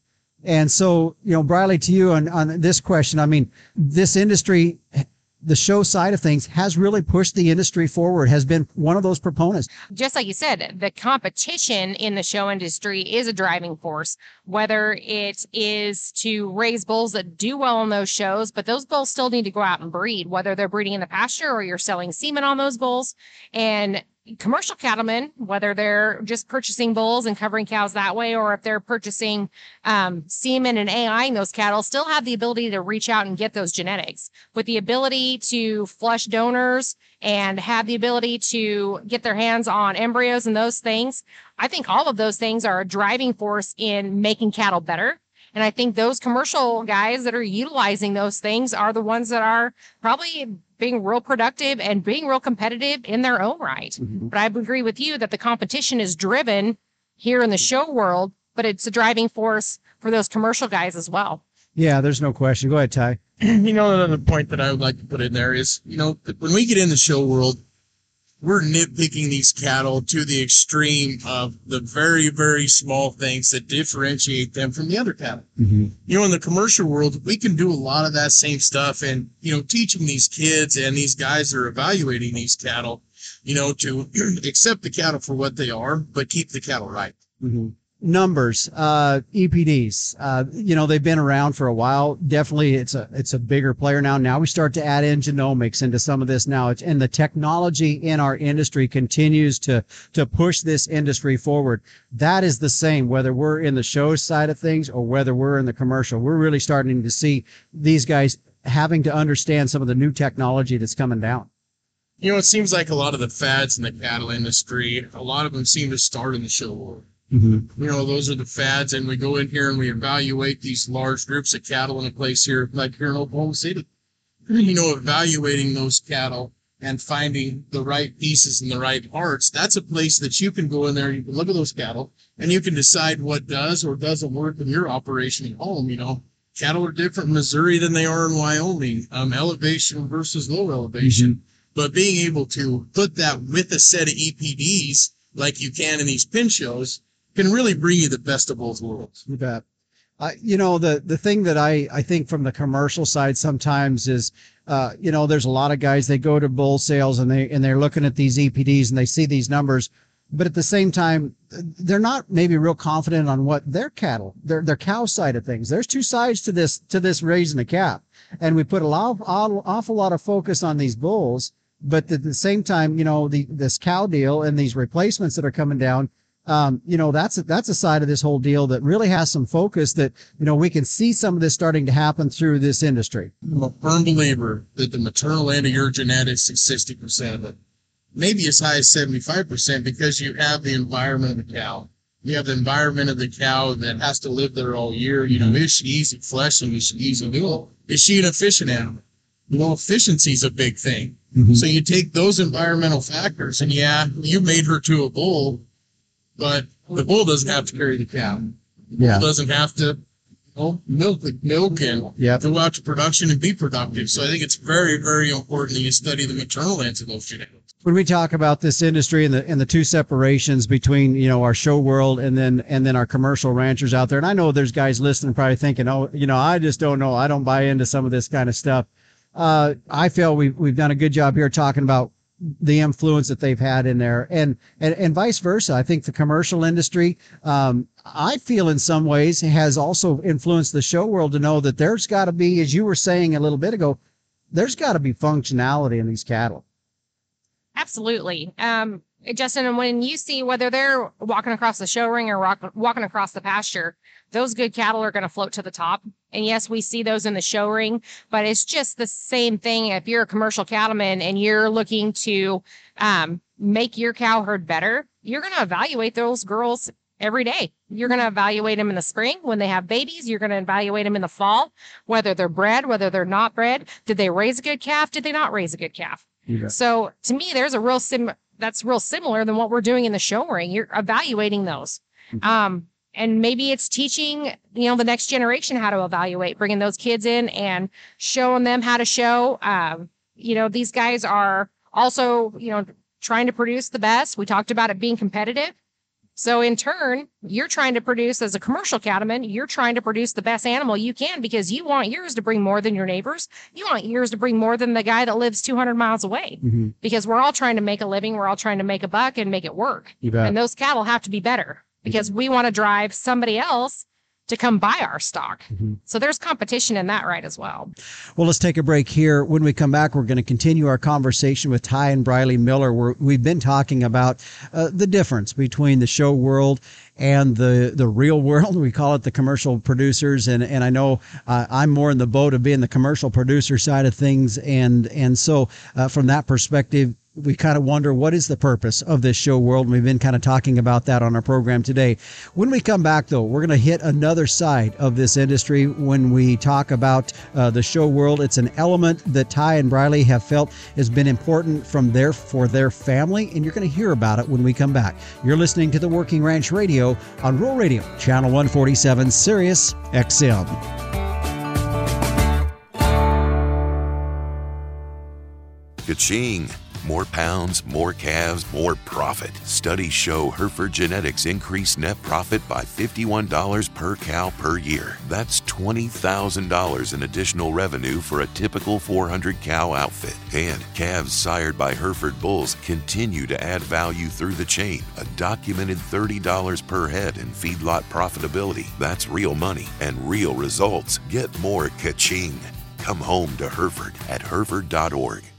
and so you know briley to you on, on this question i mean this industry the show side of things has really pushed the industry forward, has been one of those proponents. Just like you said, the competition in the show industry is a driving force, whether it is to raise bulls that do well on those shows, but those bulls still need to go out and breed, whether they're breeding in the pasture or you're selling semen on those bulls. And commercial cattlemen, whether they're just purchasing bulls and covering cows that way, or if they're purchasing um, semen and AIing those cattle, still have the ability to reach out and get those genetics with the ability to flush donors and have the ability to get their hands on embryos and those things. I think all of those things are a driving force in making cattle better. And I think those commercial guys that are utilizing those things are the ones that are probably being real productive and being real competitive in their own right. Mm-hmm. But I agree with you that the competition is driven here in the show world, but it's a driving force for those commercial guys as well. Yeah, there's no question. Go ahead, Ty. you know, another point that I would like to put in there is, you know, when we get in the show world, we're nitpicking these cattle to the extreme of the very, very small things that differentiate them from the other cattle. Mm-hmm. You know, in the commercial world, we can do a lot of that same stuff and, you know, teaching these kids and these guys that are evaluating these cattle, you know, to accept the cattle for what they are, but keep the cattle right. Mm-hmm. Numbers, uh, EPDs, uh, you know, they've been around for a while. Definitely it's a, it's a bigger player now. Now we start to add in genomics into some of this now. And the technology in our industry continues to, to push this industry forward. That is the same, whether we're in the show side of things or whether we're in the commercial. We're really starting to see these guys having to understand some of the new technology that's coming down. You know, it seems like a lot of the fads in the cattle industry, a lot of them seem to start in the show world. Mm-hmm. You know, those are the fads, and we go in here and we evaluate these large groups of cattle in a place here, like here in Oklahoma City. You know, evaluating those cattle and finding the right pieces and the right parts. That's a place that you can go in there, you can look at those cattle, and you can decide what does or doesn't work in your operation at home. You know, cattle are different in Missouri than they are in Wyoming, um, elevation versus low elevation. But being able to put that with a set of EPDs, like you can in these pen shows, can really bring you the best of both worlds. You bet. Uh, you know, the, the thing that I, I think from the commercial side sometimes is, uh, you know, there's a lot of guys, they go to bull sales and they, and they're looking at these EPDs and they see these numbers, but at the same time, they're not maybe real confident on what their cattle, their, their cow side of things. There's two sides to this, to this raising a calf. And we put a lot, of, awful lot of focus on these bulls, but at the same time, you know, the, this cow deal and these replacements that are coming down, um, you know, that's a, that's a side of this whole deal that really has some focus that, you know, we can see some of this starting to happen through this industry. I'm a firm believer that the maternal end of your genetics is 60% of it, maybe as high as 75% because you have the environment of the cow. You have the environment of the cow that has to live there all year. You know, is she easy fleshing? Is she easy meal? Is she an efficient animal? You know, efficiency is a big thing. Mm-hmm. So you take those environmental factors and yeah, you made her to a bull, but the bull doesn't have to carry the cow. Yeah. Bull doesn't have to milk the milk and Yep. go out to production and be productive. So I think it's very, very important that you study the maternal ends of those genetics. when we talk about this industry and the and the two separations between you know our show world and then and then our commercial ranchers out there and i know there's guys listening probably thinking oh you know i just don't know i don't buy into some of this kind of stuff uh, i feel we've, we've done a good job here talking about the influence that they've had in there and and, and vice versa i think the commercial industry um, i feel in some ways has also influenced the show world to know that there's got to be as you were saying a little bit ago there's got to be functionality in these cattle Absolutely. Um, Justin, and when you see whether they're walking across the show ring or rock, walking across the pasture, those good cattle are going to float to the top. And yes, we see those in the show ring, but it's just the same thing. If you're a commercial cattleman and you're looking to um, make your cow herd better, you're going to evaluate those girls every day. You're going to evaluate them in the spring when they have babies. You're going to evaluate them in the fall, whether they're bred, whether they're not bred. Did they raise a good calf? Did they not raise a good calf? So to me, there's a real sim that's real similar than what we're doing in the show ring. You're evaluating those. Um, and maybe it's teaching, you know, the next generation how to evaluate, bringing those kids in and showing them how to show. Um, you know, these guys are also, you know, trying to produce the best. We talked about it being competitive. So in turn, you're trying to produce as a commercial cattleman, you're trying to produce the best animal you can because you want yours to bring more than your neighbors. You want yours to bring more than the guy that lives 200 miles away mm-hmm. because we're all trying to make a living. We're all trying to make a buck and make it work. you bet And those cattle have to be better because we want to drive somebody else to come buy our stock. Mhm. So there's competition in that right as well. Well, let's take a break here. When we come back, we're going to continue our conversation with Ty and Briley Miller. Where we've been talking about uh, the difference between the show world and the the real world. We call it the commercial producers, and and I know uh, I'm more in the boat of being the commercial producer side of things, and and so uh, from that perspective. We kind of wonder what is the purpose of this show world. And we've been kind of talking about that on our program today. When we come back, though, we're going to hit another side of this industry when we talk about uh, the show world. It's an element that Ty and Briley have felt has been important from their for their family, and you're going to hear about it when we come back. You're listening to the Working Ranch Radio on Rural Radio, Channel 147, Sirius XM. Ka-ching! More pounds, more calves, more profit. Studies show Hereford Genetics increase net profit by $51 per cow per year. That's $20,000 in additional revenue for a typical 400 cow outfit. And calves sired by Hereford bulls continue to add value through the chain. A documented $30 per head in feedlot profitability. That's real money and real results. Get more ka-ching. Come home to Hereford at hereford.org.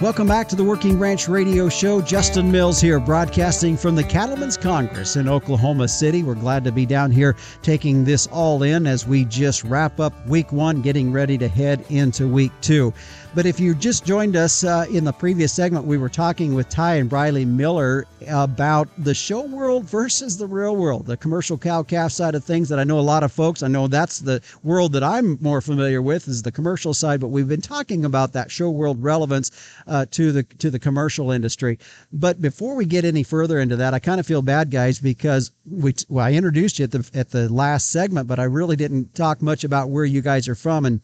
Welcome back to the Working Ranch Radio Show. Justin Mills here, broadcasting from the Cattlemen's Congress in Oklahoma City. We're glad to be down here taking this all in as we just wrap up week one, getting ready to head into week two. But if you just joined us uh, in the previous segment, we were talking with Ty and Briley Miller about the show world versus the real world, the commercial cow calf side of things that I know a lot of folks, I know that's the world that I'm more familiar with is the commercial side, but we've been talking about that show world relevance uh, to the to the commercial industry. But before we get any further into that, I kind of feel bad, guys, because we well, I introduced you at the at the last segment, but I really didn't talk much about where you guys are from and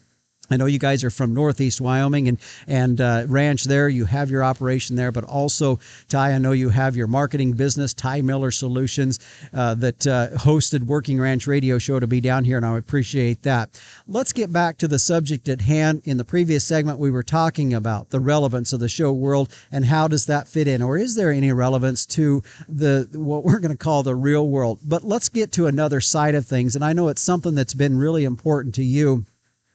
I know you guys are from Northeast Wyoming and and uh, ranch there. You have your operation there, but also Ty, I know you have your marketing business, Ty Miller Solutions, uh, that uh, hosted Working Ranch Radio Show to be down here, and I appreciate that. Let's get back to the subject at hand. In the previous segment, we were talking about the relevance of the show world and how does that fit in, or is there any relevance to the what we're going to call the real world? But let's get to another side of things, and I know it's something that's been really important to you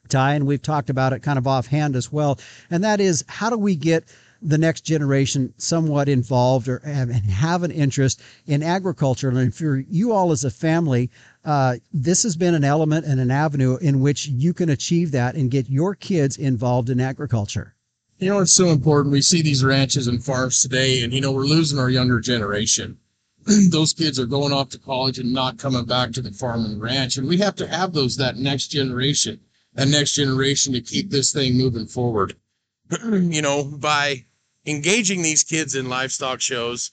Ty, and we've talked about it kind of offhand as well. And that is how do we get the next generation somewhat involved or and have an interest in agriculture? And for you all as a family, uh, this has been an element and an avenue in which you can achieve that and get your kids involved in agriculture. You know, it's so important. We see these ranches and farms today, and, you know, we're losing our younger generation. those kids are going off to college and not coming back to the farm and ranch. And we have to have those, that next generation a next generation to keep this thing moving forward. you know, by engaging these kids in livestock shows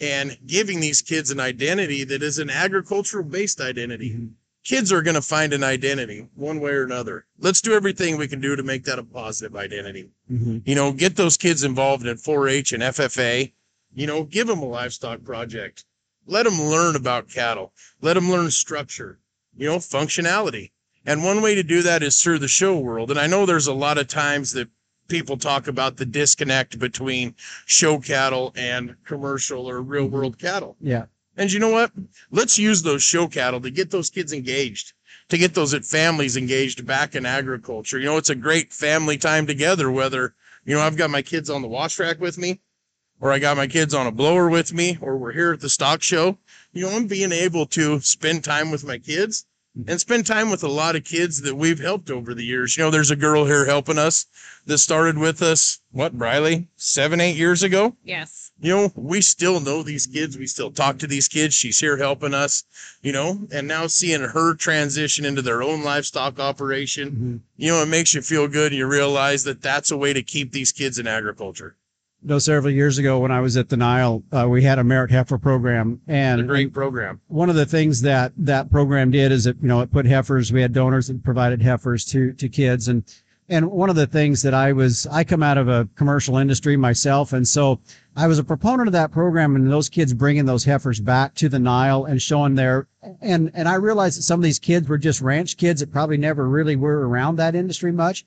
and giving these kids an identity that is an agricultural based identity. Mm-hmm. Kids are going to find an identity one way or another. Let's do everything we can do to make that a positive identity. Mm-hmm. You know, get those kids involved in 4 H and FFA. You know, give them a livestock project. Let them learn about cattle. Let them learn structure, you know, functionality. And one way to do that is through the show world. And I know there's a lot of times that people talk about the disconnect between show cattle and commercial or real mm-hmm. world cattle. Yeah. And you know what? Let's use those show cattle to get those kids engaged, to get those families engaged back in agriculture. You know, it's a great family time together, whether, you know, I've got my kids on the wash track with me, or I got my kids on a blower with me, or we're here at the stock show. You know, I'm being able to spend time with my kids and spend time with a lot of kids that we've helped over the years. You know, there's a girl here helping us that started with us, what, Briley, seven, eight years ago? Yes. You know, we still know these kids. We still talk to these kids. She's here helping us, you know, and now seeing her transition into their own livestock operation, mm-hmm. you know, it makes you feel good. And you realize that that's a way to keep these kids in agriculture know several years ago when I was at the Nile, uh, we had a merit heifer program, and a great program. One of the things that that program did is it you know it put heifers. We had donors that provided heifers to to kids, and and one of the things that I was I come out of a commercial industry myself, and so I was a proponent of that program, and those kids bringing those heifers back to the Nile and showing their and and I realized that some of these kids were just ranch kids that probably never really were around that industry much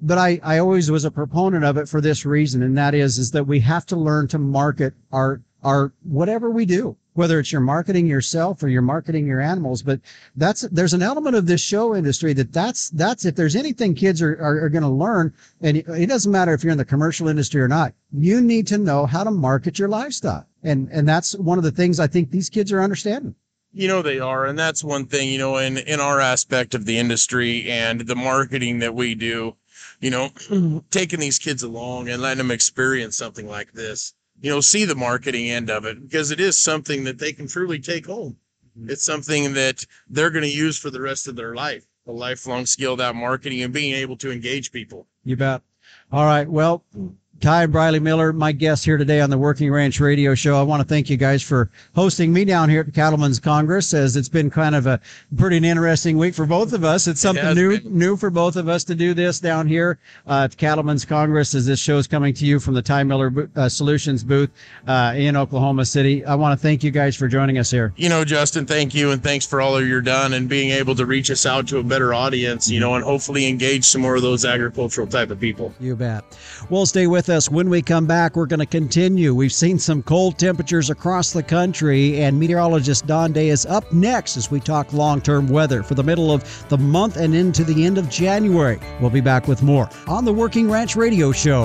but I, I always was a proponent of it for this reason, and that is is that we have to learn to market our our whatever we do, whether it's you're marketing yourself or you're marketing your animals. But that's there's an element of this show industry that that's that's if there's anything kids are are, are going to learn, and it, it doesn't matter if you're in the commercial industry or not, you need to know how to market your livestock, and and that's one of the things I think these kids are understanding. You know they are, and that's one thing. You know, in in our aspect of the industry and the marketing that we do you know, taking these kids along and letting them experience something like this, you know, see the marketing end of it because it is something that they can truly take home. Mm-hmm. It's something that they're going to use for the rest of their life, a lifelong skill, that marketing and being able to engage people. You bet. All right. Well, Ty and Briley Miller, my guests here today on the Working Ranch Radio Show. I want to thank you guys for hosting me down here at Cattlemen's Congress, as it's been kind of a pretty interesting week for both of us. It's something has new, been. new for both of us to do this down here uh, at Cattlemen's Congress, as this show is coming to you from the Ty Miller uh, Solutions booth uh, in Oklahoma City. I want to thank you guys for joining us here. You know, Justin, thank you, and thanks for all of your done and being able to reach us out to a better audience. You know, and hopefully engage some more of those agricultural type of people. You bet. Well, stay with us. When we come back, we're going to continue. We've seen some cold temperatures across the country, and meteorologist Don Day is up next as we talk long term weather for the middle of the month and into the end of January. We'll be back with more on the Working Ranch Radio Show.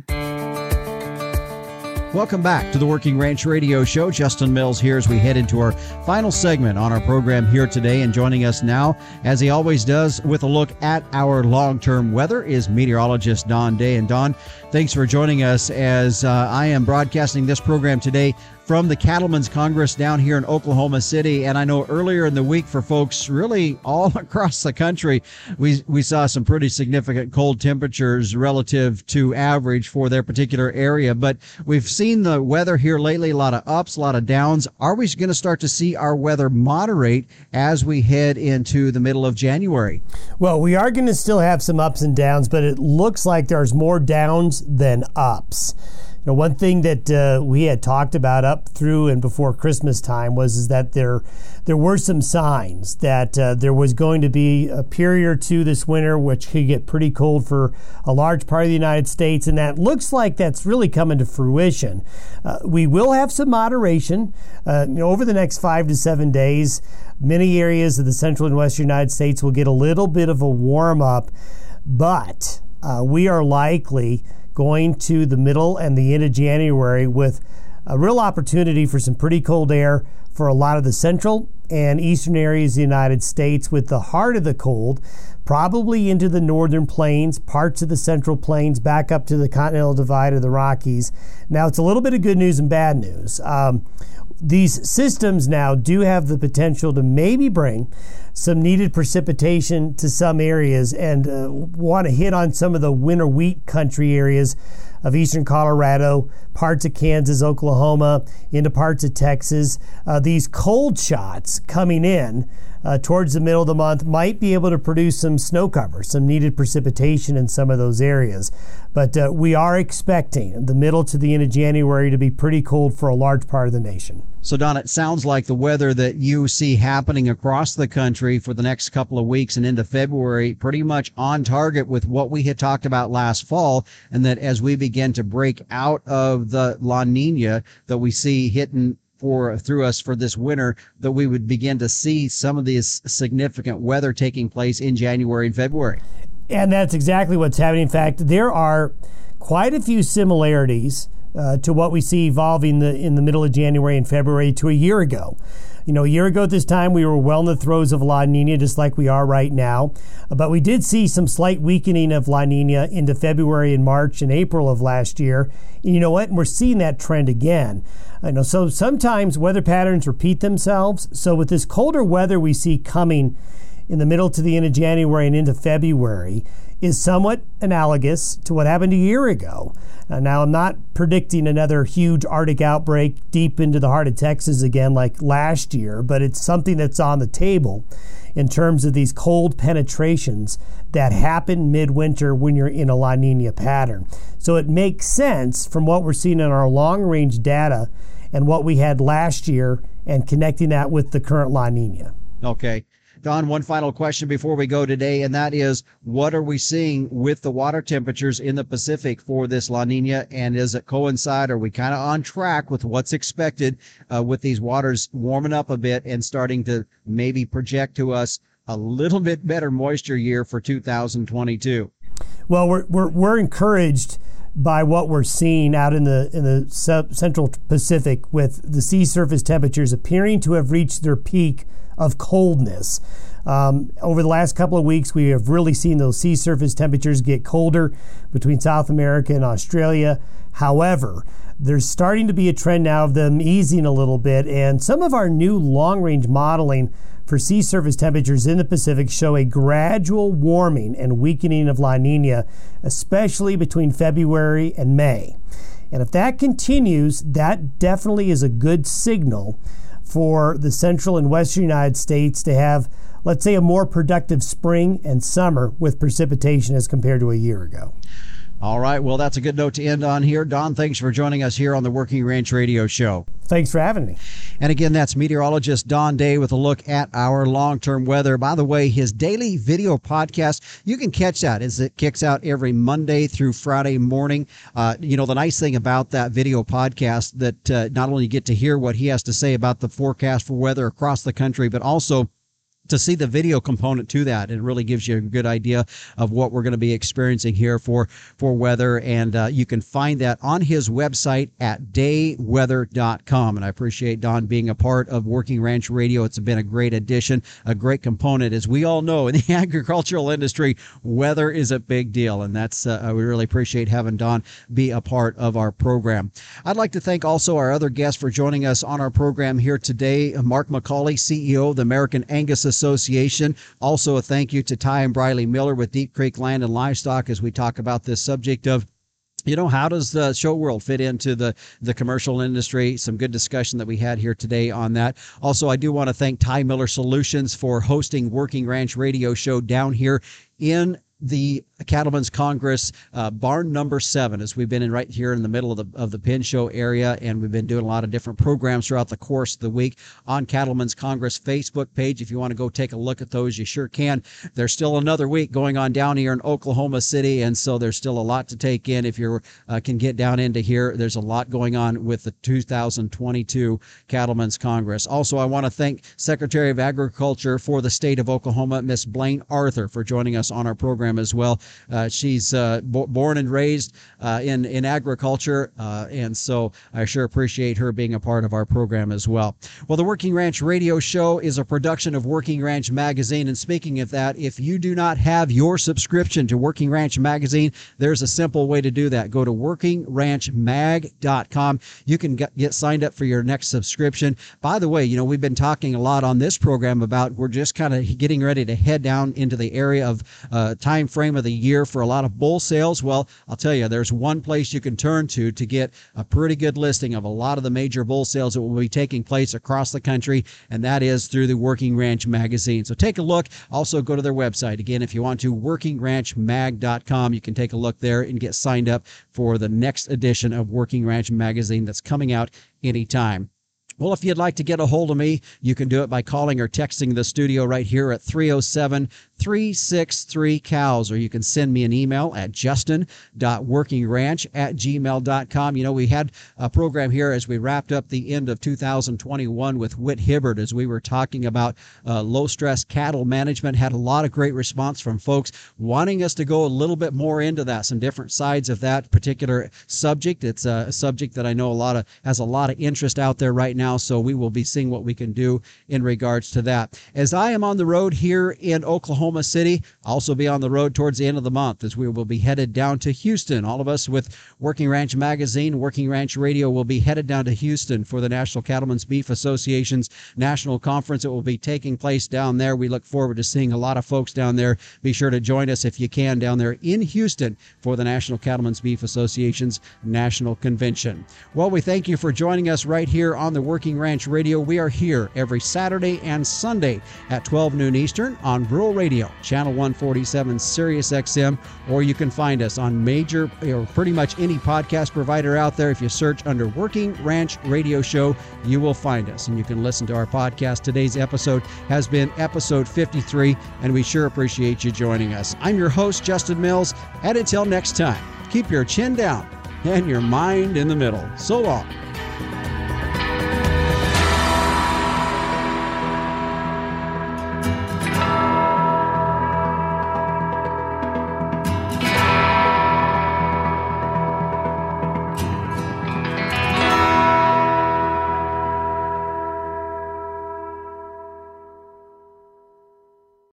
Welcome back to the Working Ranch Radio Show. Justin Mills here as we head into our final segment on our program here today. And joining us now, as he always does, with a look at our long term weather, is meteorologist Don Day. And Don, thanks for joining us as uh, I am broadcasting this program today from the Cattlemen's Congress down here in Oklahoma City. And I know earlier in the week for folks really all across the country, we, we saw some pretty significant cold temperatures relative to average for their particular area. But we've seen the weather here lately, a lot of ups, a lot of downs. Are we going to start to see our weather moderate as we head into the middle of January? Well, we are going to still have some ups and downs, but it looks like there's more downs than ups. You know, one thing that uh, we had talked about up through and before Christmas time was is that there there were some signs that uh, there was going to be a period or two this winter which could get pretty cold for a large part of the United States, and that looks like that's really coming to fruition. Uh, we will have some moderation uh, you know, over the next five to seven days. Many areas of the central and western United States will get a little bit of a warm up, but uh, we are likely going to the middle and the end of January with a real opportunity for some pretty cold air for a lot of the central and eastern areas of the United States, with the heart of the cold probably into the northern plains, parts of the central plains, back up to the continental divide of the Rockies. Now, it's a little bit of good news and bad news. Um, these systems now do have the potential to maybe bring some needed precipitation to some areas and uh, want to hit on some of the winter wheat country areas of eastern Colorado, parts of Kansas, Oklahoma, into parts of Texas. Uh, these cold shots coming in uh, towards the middle of the month might be able to produce some snow cover, some needed precipitation in some of those areas. But uh, we are expecting the middle to the end of January to be pretty cold for a large part of the nation. So, Don, it sounds like the weather that you see happening across the country for the next couple of weeks and into February, pretty much on target with what we had talked about last fall. And that as we begin to break out of the La Nina that we see hitting for through us for this winter, that we would begin to see some of these significant weather taking place in January and February. And that's exactly what's happening. In fact, there are quite a few similarities uh, to what we see evolving the, in the middle of January and February to a year ago. You know, a year ago at this time, we were well in the throes of La Nina, just like we are right now. But we did see some slight weakening of La Nina into February and March and April of last year. And you know what? We're seeing that trend again. I know. So sometimes weather patterns repeat themselves. So with this colder weather we see coming in the middle to the end of January and into February is somewhat analogous to what happened a year ago. Uh, now, I'm not predicting another huge Arctic outbreak deep into the heart of Texas again like last year, but it's something that's on the table in terms of these cold penetrations that happen midwinter when you're in a La Nina pattern. So it makes sense from what we're seeing in our long range data and what we had last year and connecting that with the current La Nina. Okay. Don, one final question before we go today, and that is what are we seeing with the water temperatures in the Pacific for this La Nina? And does it coincide? Are we kind of on track with what's expected uh, with these waters warming up a bit and starting to maybe project to us a little bit better moisture year for 2022? Well, we're, we're, we're encouraged by what we're seeing out in the in the central Pacific with the sea surface temperatures appearing to have reached their peak of coldness. Um, over the last couple of weeks, we have really seen those sea surface temperatures get colder between South America and Australia. However, there's starting to be a trend now of them easing a little bit, and some of our new long range modeling for sea surface temperatures in the Pacific show a gradual warming and weakening of La Nina, especially between February and May. And if that continues, that definitely is a good signal for the central and western United States to have, let's say, a more productive spring and summer with precipitation as compared to a year ago. All right. Well, that's a good note to end on here. Don, thanks for joining us here on the Working Ranch Radio Show. Thanks for having me. And again, that's meteorologist Don Day with a look at our long term weather. By the way, his daily video podcast, you can catch that as it kicks out every Monday through Friday morning. Uh, you know, the nice thing about that video podcast that uh, not only you get to hear what he has to say about the forecast for weather across the country, but also to see the video component to that. It really gives you a good idea of what we're going to be experiencing here for for weather, and uh, you can find that on his website at dayweather.com. And I appreciate Don being a part of Working Ranch Radio. It's been a great addition, a great component. As we all know, in the agricultural industry, weather is a big deal, and that's uh, we really appreciate having Don be a part of our program. I'd like to thank also our other guests for joining us on our program here today. Mark McCully, CEO of the American Angus Association. Also, a thank you to Ty and Briley Miller with Deep Creek Land and Livestock as we talk about this subject of you know how does the show world fit into the the commercial industry? Some good discussion that we had here today on that. Also i do want to thank ty miller solutions for hosting working ranch radio show down here in the Cattlemen's Congress uh, barn number seven, as we've been in right here in the middle of the of the Pen Show area, and we've been doing a lot of different programs throughout the course of the week on Cattlemen's Congress Facebook page. If you want to go take a look at those, you sure can. There's still another week going on down here in Oklahoma City, and so there's still a lot to take in. If you uh, can get down into here, there's a lot going on with the 2022 Cattlemen's Congress. Also, I want to thank Secretary of Agriculture for the state of Oklahoma, Miss Blayne Arthur, for joining us on our program as well. Uh, she's uh, born and raised uh, in in agriculture, and so I sure appreciate her being a part of our program as well. Well, the Working Ranch Radio Show is a production of Working Ranch Magazine, and speaking of that, if you do not have your subscription to Working Ranch Magazine, there's a simple way to do that. Go to workingranchmag.com. You can get, get signed up for your next subscription. By the way, you know we've been talking a lot on this program about we're just kind of getting ready to head down into the area of uh, time frame of the year for a lot of bull sales. Well, I'll tell you, there's one place you can turn to to get a pretty good listing of a lot of the major bull sales that will be taking place across the country, and that is through the Working Ranch magazine. So take a look. Also, go to their website. Again, if you want to, workingranchmag.com. You can take a look there and get signed up for the next edition of Working Ranch magazine that's coming out anytime. Well, if you'd like to get a hold of me, you can do it by calling or texting the studio right here at 307 363 cows, or you can send me an email at justin.workingranch at gmail.com. You know, we had a program here as we wrapped up the end of 2021 with Whit Hibbard as we were talking about uh, low stress cattle management. Had a lot of great response from folks wanting us to go a little bit more into that, some different sides of that particular subject. It's a subject that I know a lot of has a lot of interest out there right now, so we will be seeing what we can do in regards to that. As I am on the road here in Oklahoma City, also be on the road towards the end of the month as we will be headed down to Houston. All of us with Working Ranch Magazine, Working Ranch Radio will be headed down to Houston for the National Cattlemen's Beef Association's national conference. It will be taking place down there. We look forward to seeing a lot of folks down there. Be sure to join us if you can down there in Houston for the National Cattlemen's Beef Association's national convention. Well, we thank you for joining us right here on the Working Ranch Radio. We are here every Saturday and Sunday at 12 noon Eastern on Rural Radio Radio, channel 147 Sirius XM, or you can find us on major or pretty much any podcast provider out there. If you search under Working Ranch Radio Show, you will find us and you can listen to our podcast. Today's episode has been episode 53, and we sure appreciate you joining us. I'm your host, Justin Mills, and until next time, keep your chin down and your mind in the middle. So long.